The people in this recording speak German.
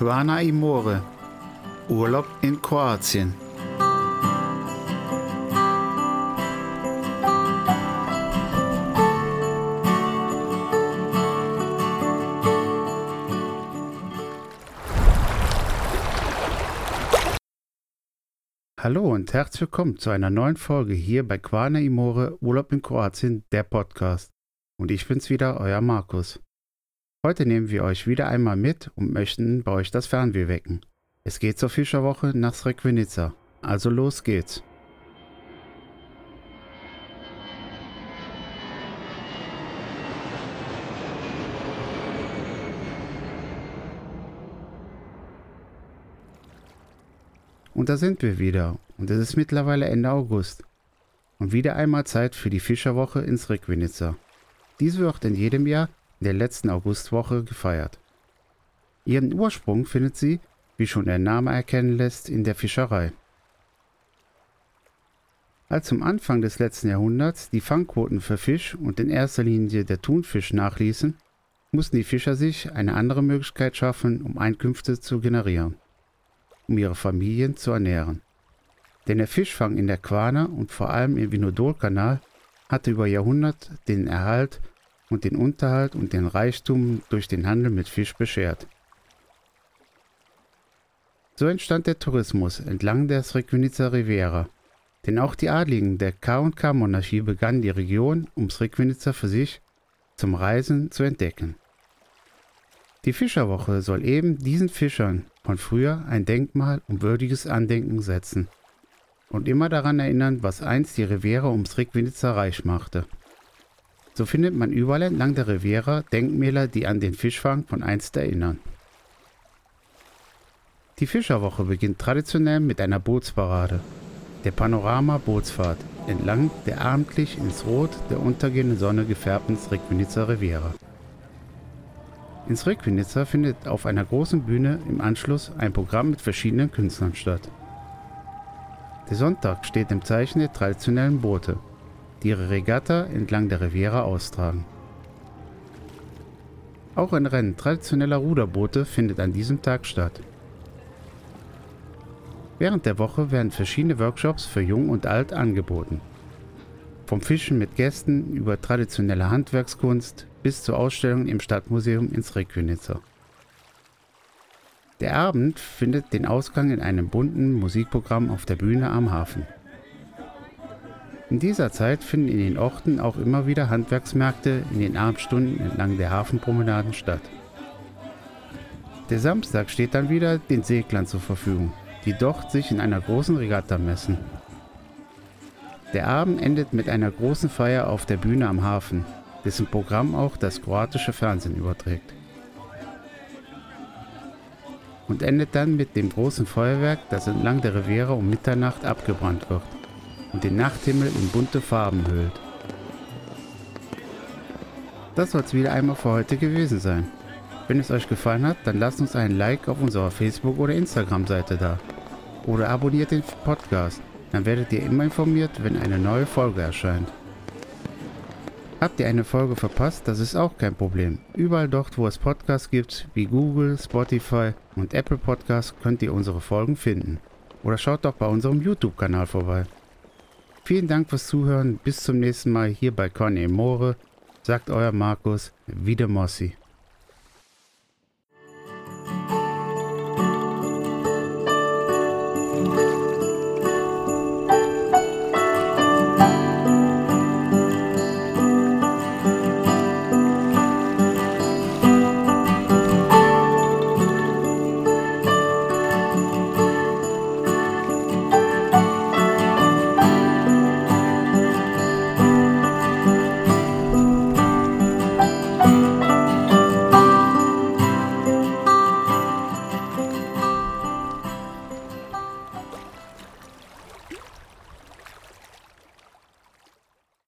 Quana Imore. Urlaub in Kroatien. Hallo und herzlich willkommen zu einer neuen Folge hier bei Quana Imore Urlaub in Kroatien, der Podcast. Und ich bin's wieder, euer Markus. Heute nehmen wir euch wieder einmal mit und möchten bei euch das Fernweh wecken. Es geht zur Fischerwoche nach Srekvenica. Also los geht's. Und da sind wir wieder. Und es ist mittlerweile Ende August. Und wieder einmal Zeit für die Fischerwoche in Srekvenica. Diese wird in jedem Jahr der letzten Augustwoche gefeiert. Ihren Ursprung findet sie, wie schon der Name erkennen lässt, in der Fischerei. Als zum Anfang des letzten Jahrhunderts die Fangquoten für Fisch und in erster Linie der Thunfisch nachließen, mussten die Fischer sich eine andere Möglichkeit schaffen, um Einkünfte zu generieren, um ihre Familien zu ernähren. Denn der Fischfang in der Quana und vor allem im Vinodol-Kanal hatte über Jahrhunderte den Erhalt und den Unterhalt und den Reichtum durch den Handel mit Fisch beschert. So entstand der Tourismus entlang der Srekvenica Riviera, denn auch die Adligen der K&K-Monarchie begannen die Region um Srekvenica für sich zum Reisen zu entdecken. Die Fischerwoche soll eben diesen Fischern von früher ein Denkmal und würdiges Andenken setzen und immer daran erinnern, was einst die Riviera um Srekvenica reich machte. So findet man überall entlang der Riviera Denkmäler, die an den Fischfang von einst erinnern. Die Fischerwoche beginnt traditionell mit einer Bootsparade, der Panorama-Bootsfahrt entlang der abendlich ins Rot der untergehenden Sonne gefärbten Srekvenica Riviera. In Srekvenica findet auf einer großen Bühne im Anschluss ein Programm mit verschiedenen Künstlern statt. Der Sonntag steht im Zeichen der traditionellen Boote die ihre Regatta entlang der Riviera austragen. Auch ein Rennen traditioneller Ruderboote findet an diesem Tag statt. Während der Woche werden verschiedene Workshops für Jung und Alt angeboten. Vom Fischen mit Gästen über traditionelle Handwerkskunst bis zur Ausstellung im Stadtmuseum in Srekvenica. Der Abend findet den Ausgang in einem bunten Musikprogramm auf der Bühne am Hafen. In dieser Zeit finden in den Orten auch immer wieder Handwerksmärkte in den Abendstunden entlang der Hafenpromenaden statt. Der Samstag steht dann wieder den Seglern zur Verfügung, die dort sich in einer großen Regatta messen. Der Abend endet mit einer großen Feier auf der Bühne am Hafen, dessen Programm auch das kroatische Fernsehen überträgt. Und endet dann mit dem großen Feuerwerk, das entlang der Riviera um Mitternacht abgebrannt wird und den Nachthimmel in bunte Farben hüllt. Das soll es wieder einmal für heute gewesen sein. Wenn es euch gefallen hat, dann lasst uns einen Like auf unserer Facebook- oder Instagram-Seite da. Oder abonniert den Podcast, dann werdet ihr immer informiert, wenn eine neue Folge erscheint. Habt ihr eine Folge verpasst, das ist auch kein Problem. Überall dort, wo es Podcasts gibt, wie Google, Spotify und Apple Podcasts, könnt ihr unsere Folgen finden. Oder schaut doch bei unserem YouTube-Kanal vorbei. Vielen Dank fürs Zuhören. Bis zum nächsten Mal hier bei Conny More. Sagt euer Markus, wieder Mossi.